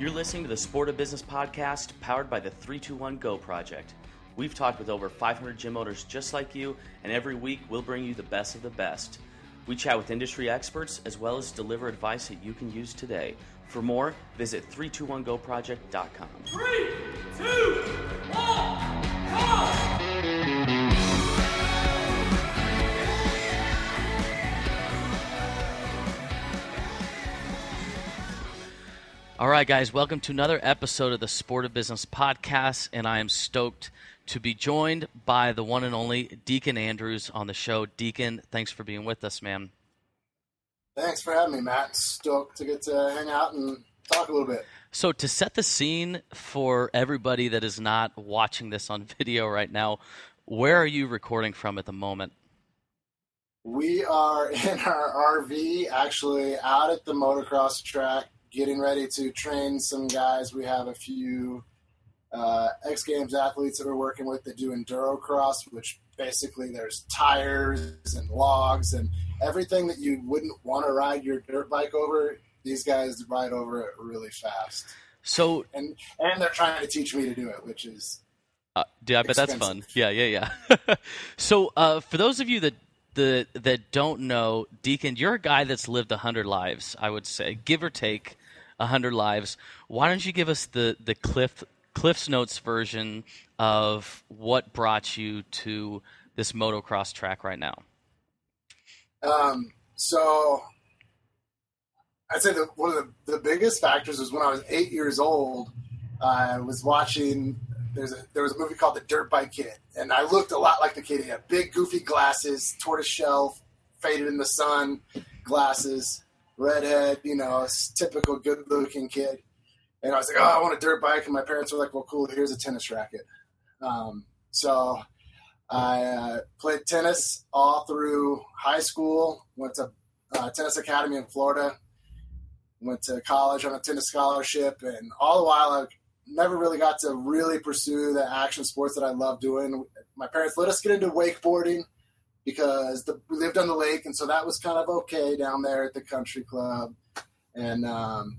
You're listening to the Sport of Business podcast powered by the 321 Go Project. We've talked with over 500 gym owners just like you, and every week we'll bring you the best of the best. We chat with industry experts as well as deliver advice that you can use today. For more, visit 321goproject.com. Three, two, one, go! All right, guys, welcome to another episode of the Sport of Business podcast, and I am stoked to be joined by the one and only Deacon Andrews on the show. Deacon, thanks for being with us, man. Thanks for having me, Matt. Stoked to get to hang out and talk a little bit. So, to set the scene for everybody that is not watching this on video right now, where are you recording from at the moment? We are in our RV, actually out at the motocross track, getting ready to train some guys. We have a few uh, X Games athletes that we're working with that do enduro cross, which basically there's tires and logs and everything that you wouldn't want to ride your dirt bike over. These guys ride over it really fast. So, and and they're trying to teach me to do it, which is uh, dude, I bet that's fun. Yeah, yeah, yeah. so, uh, for those of you that the that don't know, Deacon, you're a guy that's lived a hundred lives. I would say, give or take, hundred lives. Why don't you give us the the Cliff Cliff's Notes version of what brought you to this motocross track right now? Um, so I'd say that one of the, the biggest factors was when I was eight years old. I was watching. There's a there was a movie called The Dirt Bike Kid, and I looked a lot like the kid. He had big, goofy glasses, tortoise shell, faded in the sun, glasses, redhead. You know, typical good-looking kid. And I was like, oh, I want a dirt bike, and my parents were like, well, cool. Here's a tennis racket. Um, so I uh, played tennis all through high school. Went to uh, tennis academy in Florida. Went to college on a tennis scholarship, and all the while I never really got to really pursue the action sports that I love doing. My parents let us get into wakeboarding because the, we lived on the lake, and so that was kind of okay down there at the country club. And um,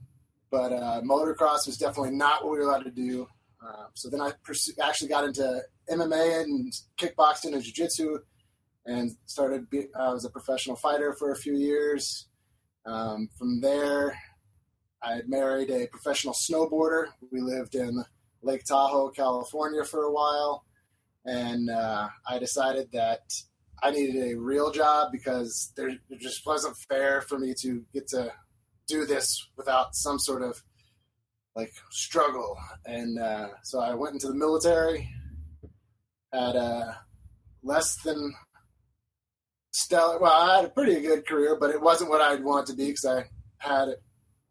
but uh, motocross was definitely not what we were allowed to do. Uh, so then I actually got into MMA and kickboxing and jiu-jitsu and started be- I was a professional fighter for a few years. Um, from there, I had married a professional snowboarder. We lived in Lake Tahoe, California for a while. And uh, I decided that I needed a real job because there, it just wasn't fair for me to get to do this without some sort of like struggle. And uh, so I went into the military, had a less than stellar. Well, I had a pretty good career, but it wasn't what I'd want to be because I had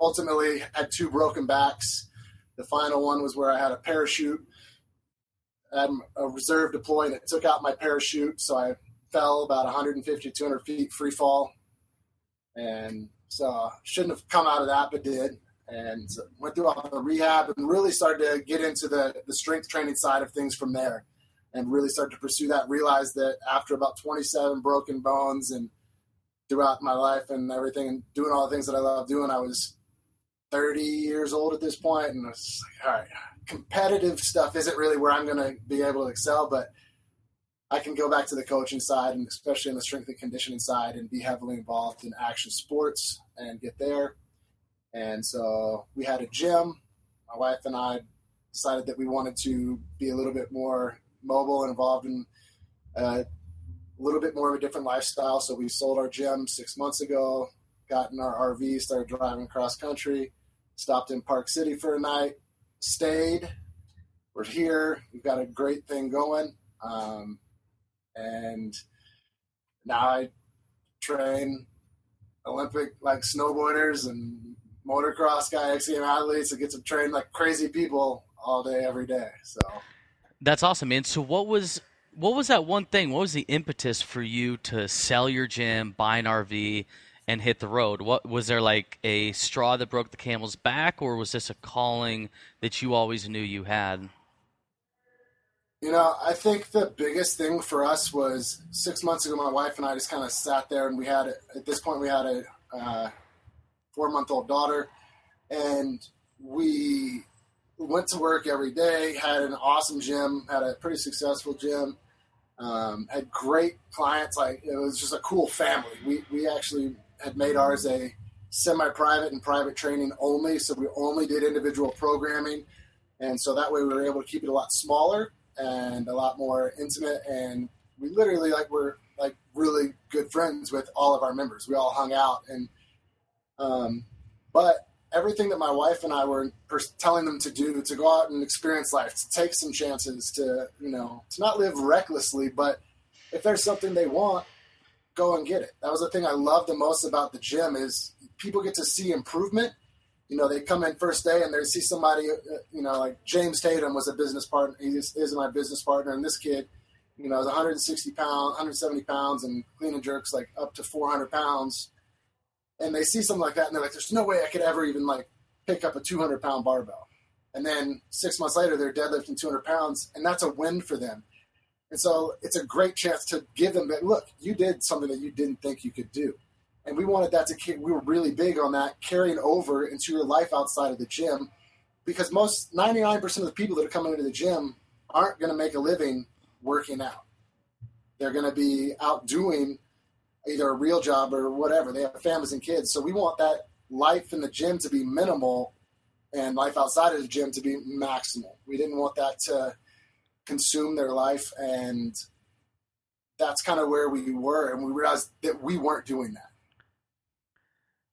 ultimately had two broken backs. The final one was where I had a parachute. I'm a reserve deploy and it took out my parachute, so I fell about 150, 200 feet free fall, and so shouldn't have come out of that, but did. And went through all the rehab and really started to get into the, the strength training side of things from there and really started to pursue that. Realized that after about 27 broken bones and throughout my life and everything and doing all the things that I love doing, I was 30 years old at this point and I was like, all right, competitive stuff isn't really where I'm going to be able to excel, but I can go back to the coaching side and especially on the strength and conditioning side and be heavily involved in action sports and get there. And so we had a gym. My wife and I decided that we wanted to be a little bit more mobile and involved in uh, a little bit more of a different lifestyle. So we sold our gym six months ago, got in our RV, started driving cross country, stopped in Park City for a night, stayed. We're here. We've got a great thing going. Um, and now I train Olympic like snowboarders and motocross guy, XCM athletes that get to train like crazy people all day, every day. So That's awesome, man. So what was what was that one thing? What was the impetus for you to sell your gym, buy an RV, and hit the road? What was there like a straw that broke the camel's back, or was this a calling that you always knew you had? You know, I think the biggest thing for us was six months ago. My wife and I just kind of sat there, and we had at this point we had a uh, four month old daughter, and we went to work every day, had an awesome gym, had a pretty successful gym, um, had great clients. Like it was just a cool family. We we actually had made ours a semi-private and private training only, so we only did individual programming, and so that way we were able to keep it a lot smaller and a lot more intimate. And we literally like were like really good friends with all of our members. We all hung out and. Um, but everything that my wife and I were telling them to do to go out and experience life, to take some chances, to you know, to not live recklessly, but if there's something they want, go and get it. That was the thing I loved the most about the gym is people get to see improvement. You know, they come in first day and they see somebody, uh, you know, like James Tatum was a business partner. He is, my business partner, and this kid, you know, is 160 pounds, 170 pounds, and clean and jerks like up to 400 pounds and they see something like that and they're like, there's no way I could ever even like pick up a 200 pound barbell. And then six months later, they're deadlifting 200 pounds, and that's a win for them. And so it's a great chance to give them that look, you did something that you didn't think you could do. And we wanted that to, we were really big on that carrying over into your life outside of the gym because most 99% of the people that are coming into the gym aren't going to make a living working out. They're going to be out doing either a real job or whatever. They have families and kids. So we want that life in the gym to be minimal and life outside of the gym to be maximal. We didn't want that to consume their life. And that's kind of where we were. And we realized that we weren't doing that.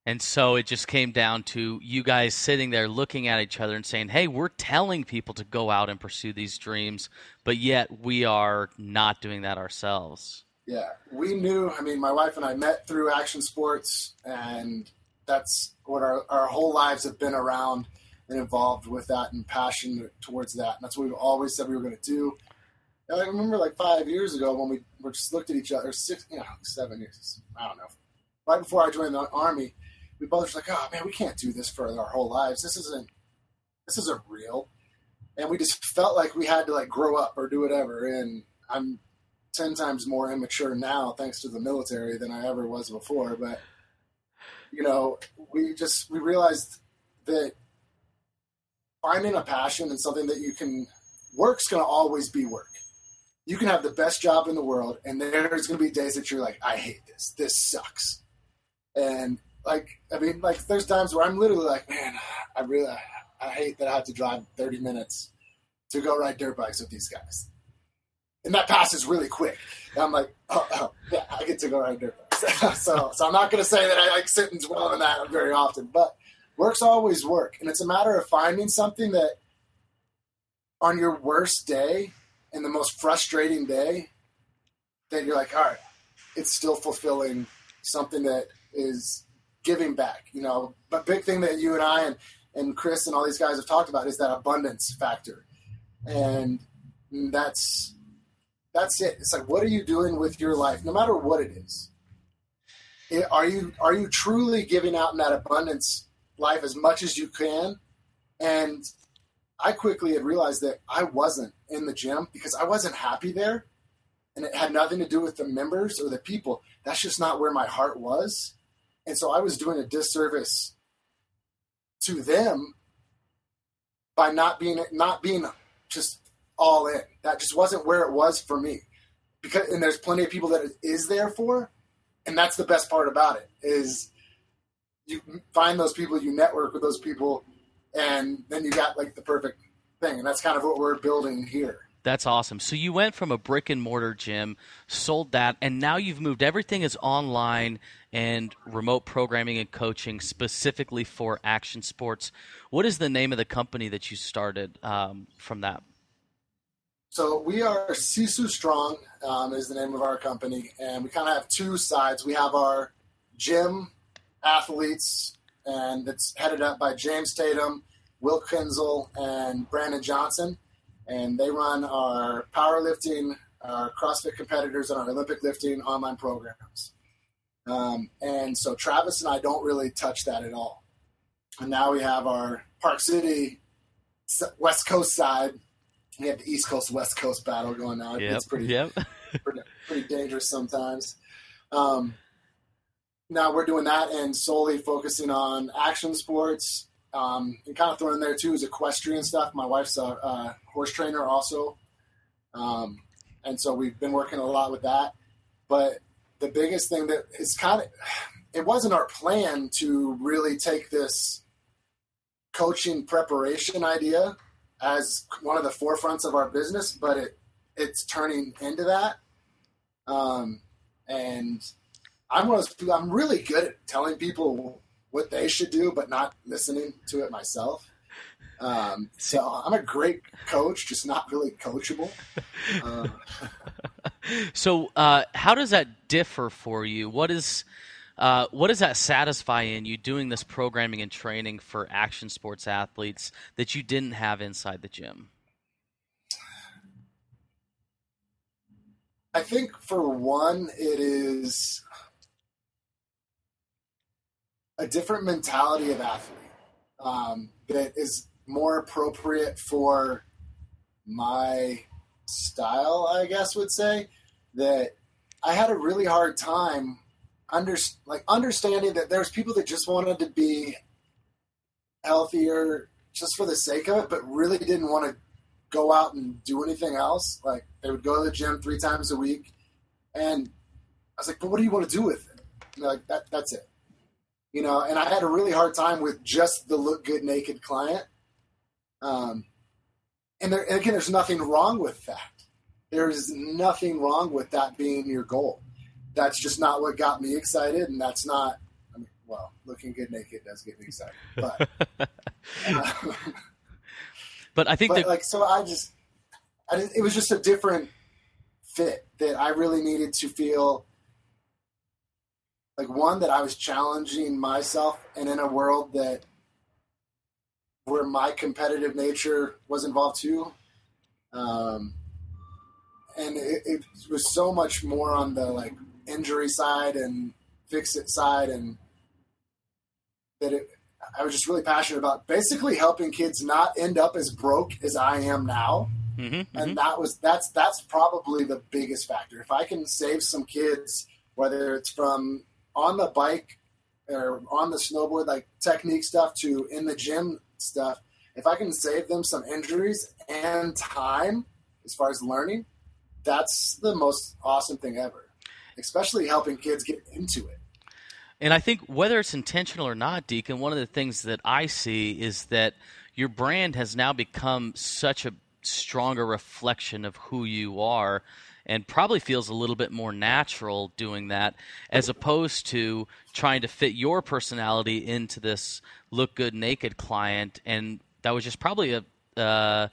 And so it just came down to you guys sitting there looking at each other and saying, hey, we're telling people to go out and pursue these dreams, but yet we are not doing that ourselves. Yeah, we knew. I mean, my wife and I met through action sports, and that's what our, our whole lives have been around and involved with that and passion towards that. And that's what we've always said we were going to do. And I remember like five years ago when we were just looked at each other, six, you know, seven years, I don't know. Right before I joined the army, we both were like, oh man, we can't do this for our whole lives. This isn't, this isn't real. And we just felt like we had to like grow up or do whatever. And I'm 10 times more immature now thanks to the military than I ever was before. But, you know, we just, we realized that finding a passion and something that you can, work's to always be work. You can have the best job in the world, and there's to be days that you're like, I hate this. This sucks. And, like, I mean, like, there's times where I'm literally like, man, I really, I hate that I have to drive 30 minutes to go ride dirt bikes with these guys and that passes really quick. And I'm like, oh, oh, yeah, I get to go right there. so, so I'm not going to say that I like sit and dwell on that very often, but work's always work, and it's a matter of finding something that on your worst day and the most frustrating day, that you're like, all right, it's still fulfilling something that is giving back. You know, but big thing that you and I and and Chris and all these guys have talked about is that abundance factor, and that's that's it. It's like, what are you doing with your life, no matter what it is? It, are you are you truly giving out in that abundance life as much as you can? And I quickly had realized that I wasn't in the gym because I wasn't happy there, and it had nothing to do with the members or the people. That's just not where my heart was, and so I was doing a disservice to them by not being not being just all in. That just wasn't where it was for me. Because and there's plenty of people that it is there for, and that's the best part about it is you find those people, you network with those people, and then you got like the perfect thing. And that's kind of what we're building here. That's awesome. So you went from a brick and mortar gym, sold that, and now you've moved everything is online and remote programming and coaching specifically for action sports. What is the name of the company that you started um, from that? So we are Sisu Strong um, is the name of our company, and we kind of have two sides. We have our gym athletes, and it's headed up by James Tatum, Will Kinzel, and Brandon Johnson, and they run our powerlifting, our CrossFit competitors, and our Olympic lifting online programs. Um, and so Travis and I don't really touch that at all. And now we have our Park City West Coast side we have the East Coast West Coast battle going on. Yep. It's pretty, yep. pretty, pretty dangerous sometimes. Um, now we're doing that and solely focusing on action sports Um, and kind of thrown in there too is equestrian stuff. My wife's a, a horse trainer also, um, and so we've been working a lot with that. But the biggest thing that is kind of it wasn't our plan to really take this coaching preparation idea as one of the forefronts of our business, but it it's turning into that. Um, and I'm one of those people. I'm really good at telling people what they should do, but not listening to it myself. Um, so I'm a great coach, just not really coachable. Uh, So, uh, how does that differ for you? What is uh, what does that satisfy in you doing this programming and training for action sports athletes that you didn't have inside the gym? I think for one, it is a different mentality of athlete um, that is more appropriate for my style, I guess would say. That I had a really hard time under like understanding that there's people that just wanted to be healthier just for the sake of it, but really didn't want to go out and do anything else. Like they would go to the gym three times a week, and I was like, "But what do you want to do with it?" Like, "That that's it." You know, and I had a really hard time with just the look good naked client. Um, and there and again, there's nothing wrong with that. There's nothing wrong with that being your goal. That's just not what got me excited, and that's not. I mean, well, looking good naked does get me excited, but. uh, But I think but that like so i just I didn't, it was just a different fit that i really needed to feel like one that i was challenging myself and in a world that where my competitive nature was involved too um, and it, it was so much more on the like injury side and fix it side and that it I was just really passionate about basically helping kids not end up as broke as I am now. Mhm, And mhm. that was that's that's probably the biggest factor. If I can save some kids, whether it's from on the bike or on the snowboard, like technique stuff to in the gym stuff, if I can save them some injuries and time as far as learning, that's the most awesome thing ever. Especially helping kids get into it. And I think whether it's intentional or not, Deacon, one of the things that I see is that your brand has now become such a stronger reflection of who you are and probably feels a little bit more natural doing that as opposed to trying to fit your personality into this look good naked client and that was just probably a uh,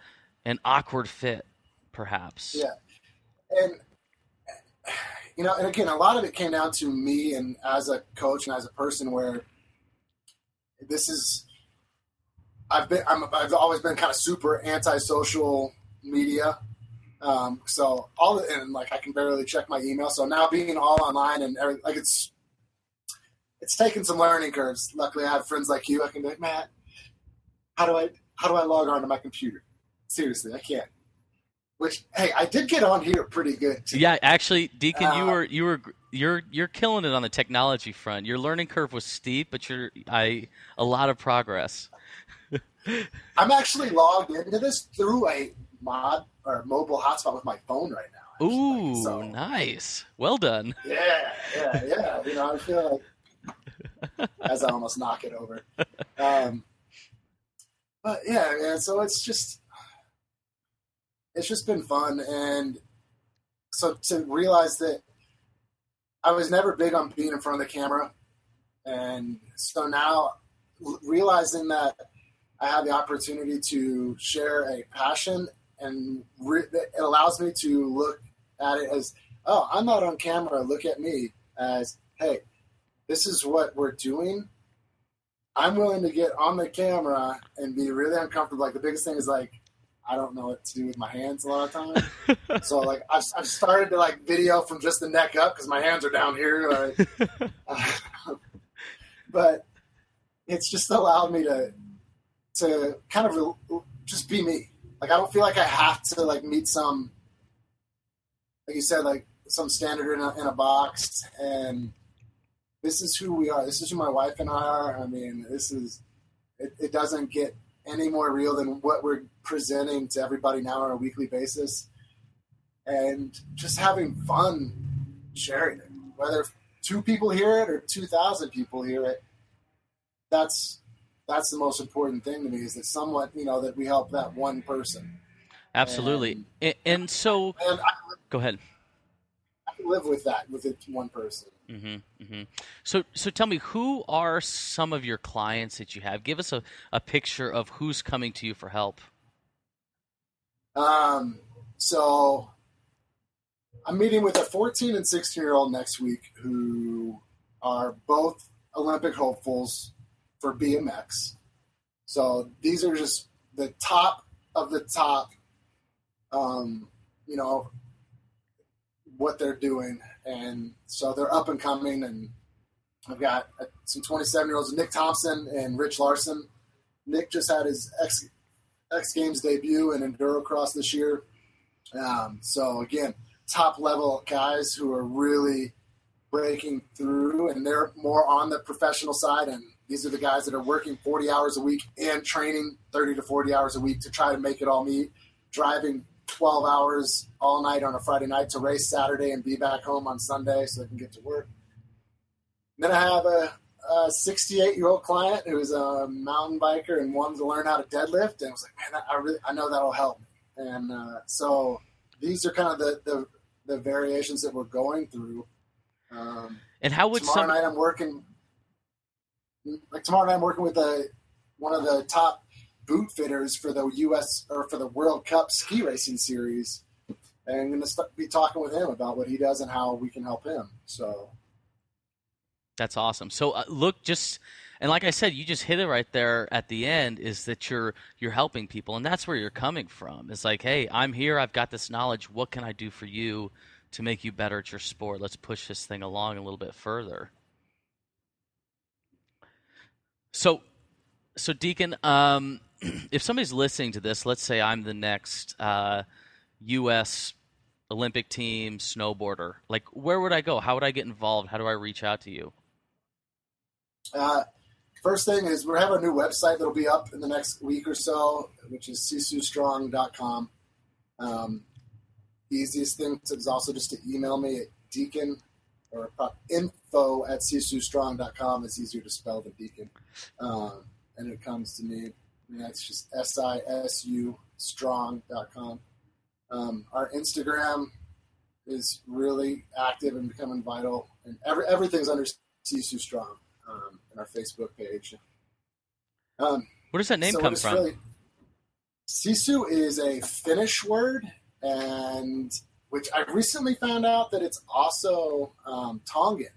an awkward fit perhaps Yeah. And you know, and again, a lot of it came down to me and as a coach and as a person where this is I've been I'm, I've always been kind of super anti-social media. Um, so all the, and like I can barely check my email. So now being all online and every, like it's it's taken some learning curves. Luckily, I have friends like you. I can be like, Matt, how do I how do I log on to my computer? Seriously, I can't. Which hey, I did get on here pretty good. too. Yeah, actually, Deacon, you Uh, were you were you're you're killing it on the technology front. Your learning curve was steep, but you're I a lot of progress. I'm actually logged into this through a mod or mobile hotspot with my phone right now. actually. Ooh, So, nice. Well done. yeah, yeah, yeah. You know, I feel like as I almost knock it over. Um, but yeah, man. So it's just it's just been fun, and so to realize that I was never big on being in front of the camera, and so now realizing that I have the opportunity to share a passion, and re- it allows me to look at it as, oh, I'm not on camera. Look at me as, hey, this is what we're doing. I'm willing to get on the camera and be really uncomfortable. Like the biggest thing is like, I don't know what to do with my hands a lot of times. so like I've, I've started to like video from just the neck up because my hands are down here. Like, uh, but it's just allowed me to to kind of re- just be me. Like I don't feel like I have to like meet some, like you said, like some standard in a, in a box. And this is who we are. This is who my wife and I are. I mean, this is it, it doesn't get any more real than what we're presenting to everybody now on a weekly basis. And just having fun sharing it, whether two people hear it or 2,000 people hear it, that's that's the most important thing to me is that somewhat you know that we help that one person Absolutely. And- And, and so, and I, go ahead. I live with that with it one person hmm hmm So, so tell me, who are some of your clients that you have? Give us a, a picture of who's coming to you for help. um, so i'm meeting with a 14 and 16 year old next week who are both olympic hopefuls for bmx so these are just the top of the top um, you know what they're doing. And so they're up and coming. And i've got uh, some 27 year olds nick thompson and rich larson. Nick just had his x x games debut in endurocross this year. Um, so again top level guys who are really breaking through and they're more on the professional side. And these are the guys that are working 40 hours a week and training 30 to 40 hours a week to try to make it all meet. Driving 12 hours all night on a friday night to race saturday and be back home on sunday so they can get to work then i have a, a 68 year old client who's a mountain biker and wanted to learn how to deadlift and I was like man i, really, I know that'll help and uh, so these are kind of the, the, the variations that we're going through um, And how would tomorrow some? night I'm working. Like tomorrow night I'm working with a one of the top boot fitters for the U.S. or for the World Cup ski racing series, and I'm going to st- be talking with him about what he does and how we can help him. So That's awesome. So, uh, look, just and like I said, you just hit it right there at the end. Is that you're you're helping people, and that's where you're coming from. It's like, hey, I'm here. I've got this knowledge. What can I do for you to make you better at your sport? Let's push this thing along a little bit further. So, so Deacon, um, if somebody's listening to this, let's say I'm the next uh, U.S. Olympic team snowboarder. Like, where would I go? How would I get involved? How do I reach out to you? uh, first thing is we have a new website that'll be up in the next week or so, which is sisustrong.com. Um, easiest thing is also just to email me at deacon or info at sisustrong.com. It's easier to spell than deacon. Um, and it comes to me. And that's just S-I-S-U strong.com. Um, our Instagram is really active and becoming vital. And every, everything's under Sisu Strong um, and our Facebook page. Um, Where does that name so come from? Really, Sisu is a Finnish word, and which I recently found out that it's also um, Tongan,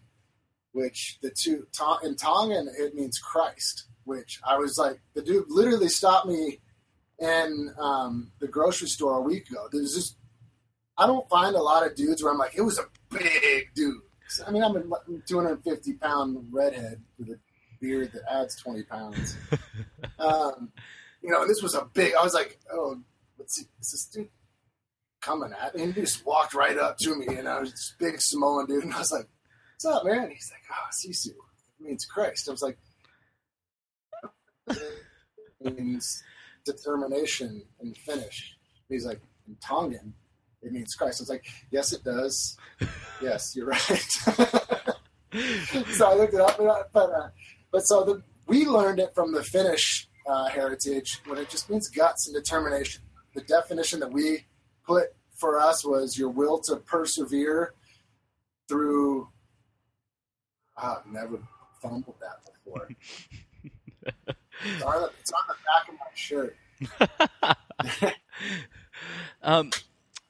which the two in Tongan it means Christ. Which I was like, the dude literally stopped me in um, the grocery store a week ago. There's just I don't find a lot of dudes where I'm like, it was a big dude. I mean, I'm a 250 pound redhead with a beard that adds 20 pounds. um, you know, and this was a big. I was like, oh, let's see, is this dude coming at me? And he just walked right up to me, and I was this big Samoan dude, and I was like, "What's up, man?" He's like, "Oh, Sisu." It means Christ. I was like, means determination in Finnish. He's like, in Tongan, it means Christ. I was like, yes, it does. yes, you're right. so I looked it up, but uh, but so the, we learned it from the Finnish uh, heritage when it just means guts and determination. The definition that we put for us was your will to persevere through. Ah, I've never fumbled that before. it's, on the, it's on the back of my shirt. Um,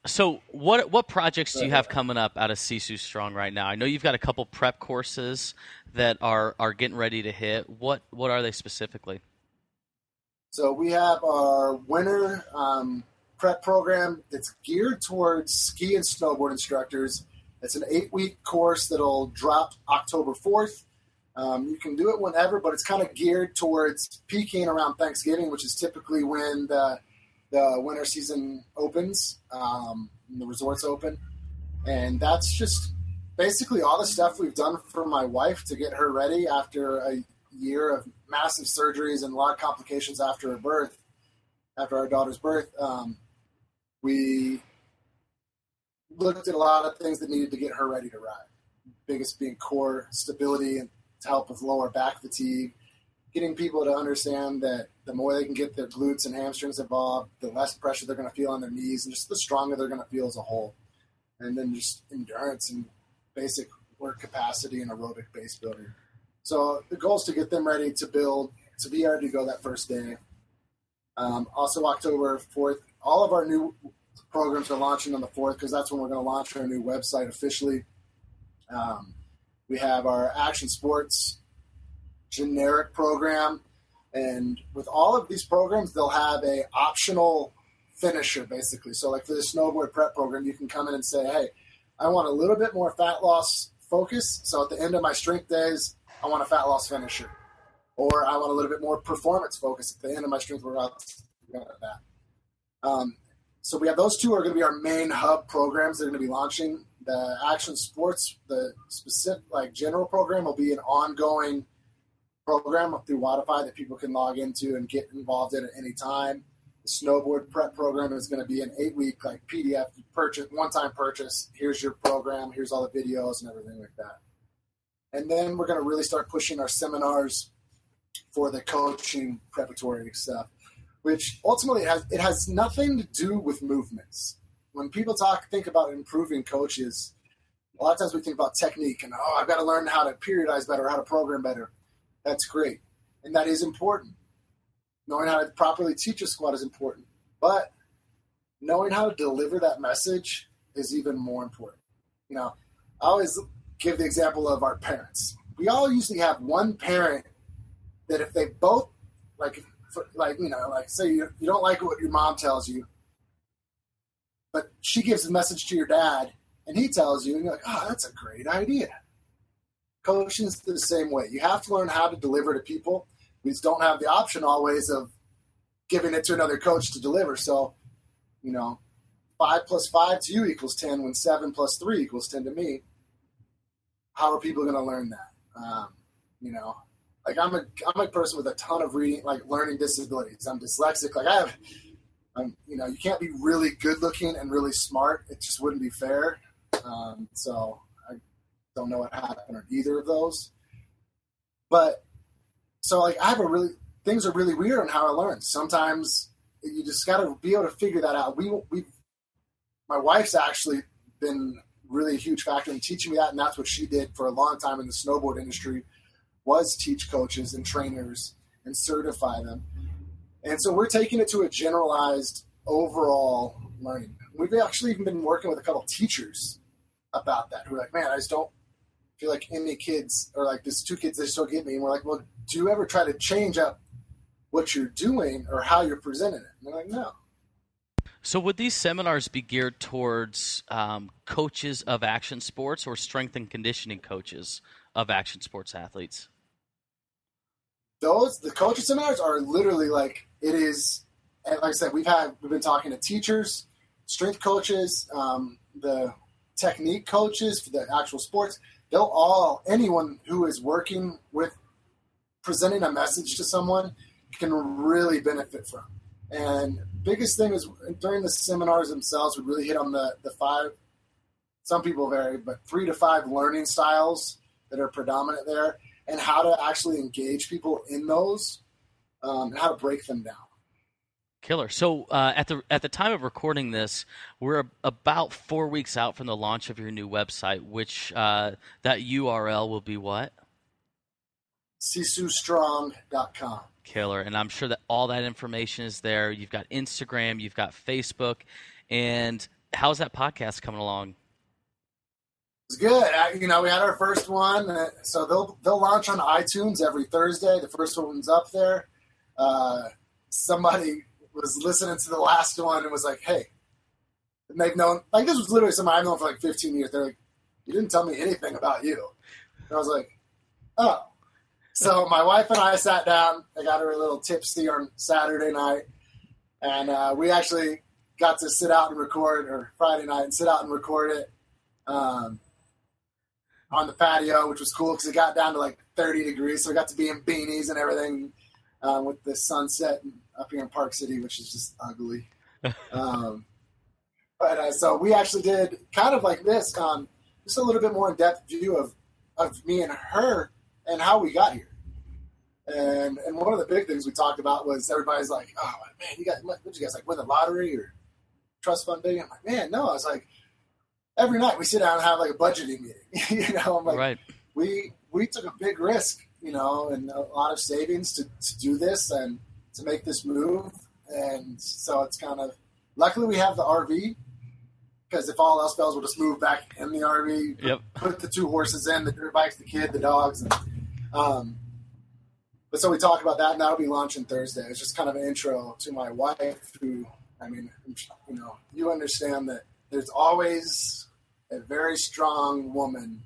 so what what projects do you have coming up out of Sisu Strong right now? I know you've got a couple prep courses that are are getting ready to hit. What what are they specifically? So we have our winter um, prep program that's geared towards ski and snowboard instructors. It's an eight week course that'll drop October 4th. Um, you can do it whenever, but it's kind of geared towards peaking around Thanksgiving, which is typically when the, the winter season opens, um, the resorts open. And that's just basically all the stuff we've done for my wife to get her ready after a year of massive surgeries and a lot of complications after her birth, after our daughter's birth, um, we looked at a lot of things that needed to get her ready to ride. Biggest being core stability and to help with lower back fatigue, getting people to understand that the more they can get their glutes and hamstrings involved, the less pressure they're going to feel on their knees, and just the stronger they're going to feel as a whole. And then just endurance and basic work capacity and aerobic base building. So the goal is to get them ready to build, to be ready to go that first day. Um, also, October 4th, all of our new programs are launching on the 4th because that's when we're going to launch our new website officially. Um, we have our action sports generic program, and with all of these programs, they'll have a optional finisher basically. So, like for the snowboard prep program, you can come in and say, "Hey, I want a little bit more fat loss focus. So at the end of my strength days, I want a fat loss finisher, or I want a little bit more performance focus at the end of my strength workouts. That. Um, so we have those two are going to be our main hub programs. They're going to be launching the action sports. The specific like general program will be an ongoing program through Wodify that people can log into and get involved in at any time. The snowboard prep program is going to be an eight week like PDF purchase, one time purchase. Here's your program. Here's all the videos and everything like that. And then we're going to really start pushing our seminars for the coaching preparatory stuff, which ultimately has it has nothing to do with movements. When people talk think about improving coaches, a lot of times we think about technique and oh, I've got to learn how to periodize better, how to program better. That's great, and that is important. Knowing how to properly teach a squad is important, but knowing how to deliver that message is even more important. You know, I always give the example of our parents. We all usually have one parent that if they both like like you know like say you, you don't like what your mom tells you but she gives a message to your dad and he tells you and you're like oh that's a great idea. Coaching is the same way. You have to learn how to deliver to people. We just don't have the option always of giving it to another coach to deliver. So you know five plus five to you equals 10 when seven plus three equals 10 to me. How are people going to learn that? Um, you know like I'm a I'm a person with a ton of reading like learning disabilities. I'm dyslexic. Like I have, I'm you know you can't be really good looking and really smart. It just wouldn't be fair. Um, so I don't know what happened on either of those. But so like I have a really things are really weird on how I learn. Sometimes you just got to be able to figure that out. We we my wife's actually been really a huge factor in teaching me that, and that's what she did for a long time in the snowboard industry was teach coaches and trainers and certify them. And so we're taking it to a generalized overall learning. We've actually even been working with a couple teachers about that who are like, man, I just don't feel like any kids or like there's two kids they still get me. And we're like, well, do you ever try to change up what you're doing or how you're presenting it? And they're like, no. So, would these seminars be geared towards um, coaches of action sports or strength and conditioning coaches of action sports athletes? Those the coaching seminars are literally like it is. Like I said, we've had we've been talking to teachers, strength coaches, um, the technique coaches for the actual sports. They'll all anyone who is working with presenting a message to someone can really benefit from. And biggest thing is during the seminars themselves, we really hit on the the five. Some people vary, but three to five learning styles that are predominant there, and how to actually engage people in those, um, and how to break them down. Killer. So uh, at the at the time of recording this, we're about four weeks out from the launch of your new website, which uh, that URL will be what? SisuStrong.com. Killer, and I'm sure that all that information is there. You've got Instagram, you've got Facebook, and how's that podcast coming along? It's good. I, you know, we had our first one, uh, so they'll they'll launch on iTunes every Thursday. The first one's up there. Uh, somebody was listening to the last one and was like, "Hey," and they've known like this was literally somebody I've known for like 15 years. They're like, "You didn't tell me anything about you." And I was like, "Oh." So my wife and I sat down. I got her a little tipsy on Saturday night, and uh, we actually got to sit out and record, or Friday night and sit out and record it. Um, on the patio, which was cool because it got down to like 30 degrees, so we got to be in beanies and everything uh, with the sunset up here in Park City, which is just ugly. um, but uh, so we actually did kind of like this, um, just a little bit more in depth view of of me and her and how we got here. And and one of the big things we talked about was everybody's like, "Oh man, you guys, what you guys like win the lottery or trust fund big?" I'm like, "Man, no." I was like, every night we sit down and have like a budgeting meeting. you know, I'm like, right. we we took a big risk, you know, and a lot of savings to to do this and to make this move. And so it's kind of luckily we have the RV because if all else fails, we'll just move back in the RV. Yep. Put the two horses in, the dirt bikes, the kid, the dogs, and um, but so we talk about that, and that'll be launching Thursday. It's just kind of an intro to my wife, who, I mean, you know, you understand that there's always a very strong woman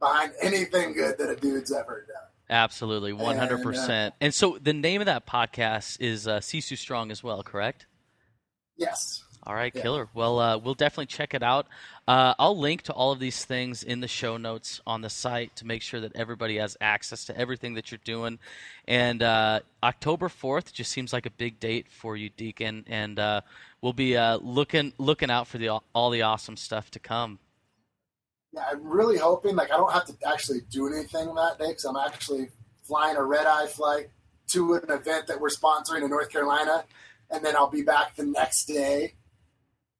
behind anything good that a dude's ever done. Absolutely, one hundred percent. And so the name of that podcast is uh, Sisu Strong as well, correct? Yes. All right, Yeah. killer. Well, uh, we'll definitely check it out. Uh, I'll link to all of these things in the show notes on the site to make sure that everybody has access to everything that you're doing. And uh, October fourth just seems like a big date for you, Deacon. And uh, we'll be uh, looking looking out for the all the awesome stuff to come. Yeah, I'm really hoping like I don't have to actually do anything that day because I'm actually flying a red eye flight to an event that we're sponsoring in North Carolina, and then I'll be back the next day.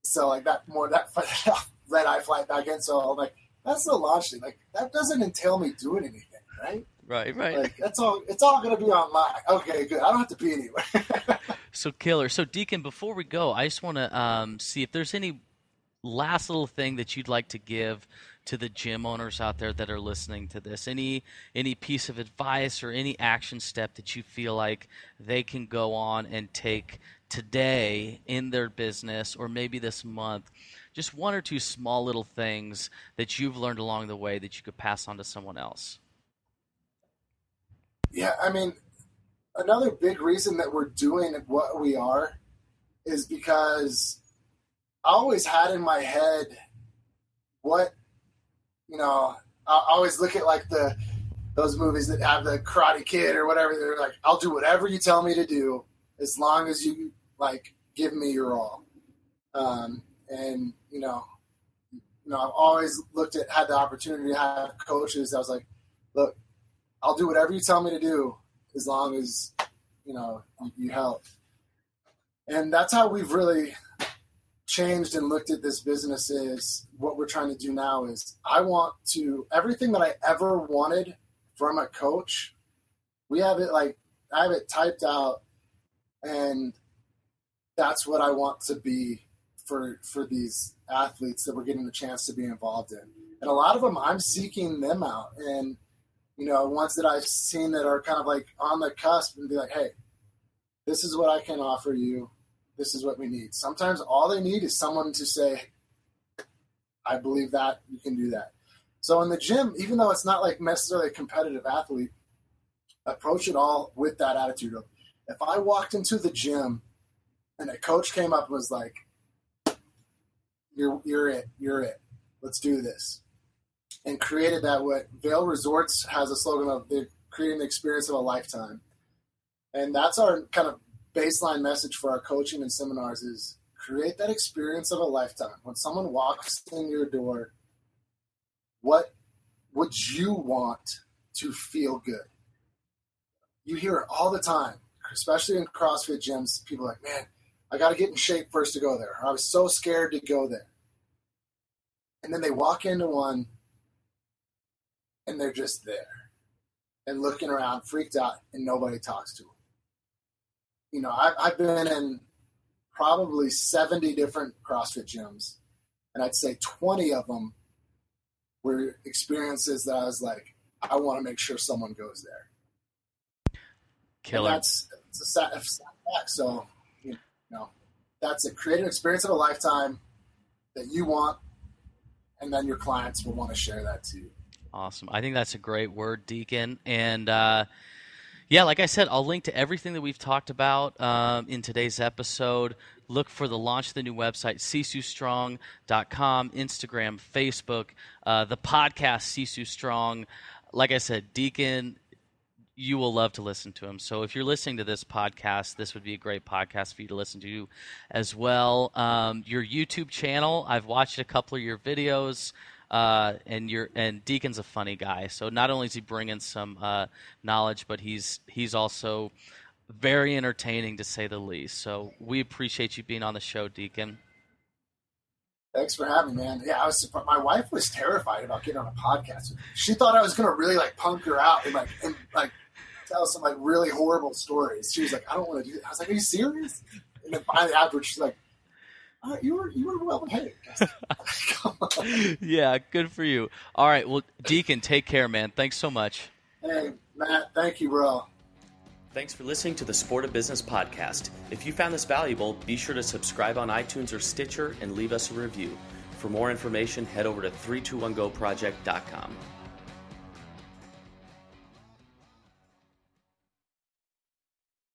So like that more that red eye flight back in. So I'm like, that's the launch thing. Like that doesn't entail me doing anything, right? Right, right. Like that's all. It's all gonna be online. Okay, good. I don't have to be anywhere. So killer. So Deacon, before we go, I just want to um, see if there's any last little thing that you'd like to give to the gym owners out there that are listening to this. Any any piece of advice or any action step that you feel like they can go on and take today in their business or maybe this month. Just one or two small little things that you've learned along the way that you could pass on to someone else. Yeah, I mean, another big reason that we're doing what we are is because I always had in my head what, you know, I always look at like the those movies that have the Karate Kid or whatever. They're like, I'll do whatever you tell me to do as long as you like give me your all. Um, and you know, you know, I've always looked at had the opportunity to have coaches. I was like, look, I'll do whatever you tell me to do as long as you know you, you help. And that's how we've really changed and looked at this business. Is what we're trying to do now is I want to everything that I ever wanted from a coach. We have it like I have it typed out, and that's what I want to be for for these athletes that we're getting the chance to be involved in. And a lot of them, I'm seeking them out and you know, ones that I've seen that are kind of like on the cusp and be like, hey, this is what I can offer you. This is what we need. Sometimes all they need is someone to say, I believe that you can do that. So in the gym, even though it's not like necessarily a competitive athlete, approach it all with that attitude of if I walked into the gym and a coach came up and was like, You're you're it, you're it. Let's do this and created that what Vail Resorts has a slogan of they're creating the experience of a lifetime. And that's our kind of baseline message for our coaching and seminars is create that experience of a lifetime. When someone walks in your door, what would you want to feel good? You hear it all the time, especially in CrossFit gyms. People like, man, I got to get in shape first to go there. I was so scared to go there. And then they walk into one and they're just there and looking around, freaked out, and nobody talks to them. You know, I've, I've been in probably 70 different CrossFit gyms, and I'd say 20 of them were experiences that I was like, I want to make sure someone goes there. And Killer. that's it's a sad, a fact. So, you know, that's it. Create an experience of a lifetime that you want, and then your clients will want to share that too. Awesome. I think that's a great word, Deacon. And, uh, Yeah, like I said, I'll link to everything that we've talked about um, in today's episode. Look for the launch of the new website, sisustrong.com, Instagram, Facebook, uh, the podcast, Sisu Strong. Like I said, Deacon, you will love to listen to him. So if you're listening to this podcast, this would be a great podcast for you to listen to as well. Um, your YouTube channel, I've watched a couple of your videos. Uh, and your and Deacon's a funny guy. So not only is he bringing some uh, knowledge, but he's he's also very entertaining to say the least. So we appreciate you being on the show, Deacon. Thanks for having me, man. Yeah, I was. My wife was terrified about getting on a podcast. She thought I was going to really like punk her out and like and like tell some like really horrible stories. She was like, "I don't want to do that." I was like, "Are you serious?" And then finally afterwards, she's like, uh, "You were you were well behaved." yeah, good for you. All right, well, Deacon, take care, man. Thanks so much. Hey, Matt. Thank you, bro. Thanks for listening to the Sport of Business podcast. If you found this valuable, be sure to subscribe on iTunes or Stitcher and leave us a review. For more information, head over to 321goproject.com.